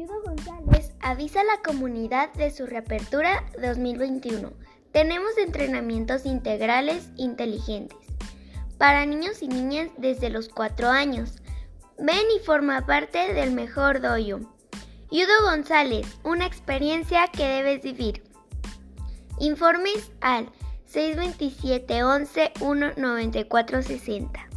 Yudo González avisa a la comunidad de su reapertura 2021. Tenemos entrenamientos integrales inteligentes para niños y niñas desde los 4 años. Ven y forma parte del mejor doyo. Yudo González, una experiencia que debes vivir. Informes al 627 11 194 60.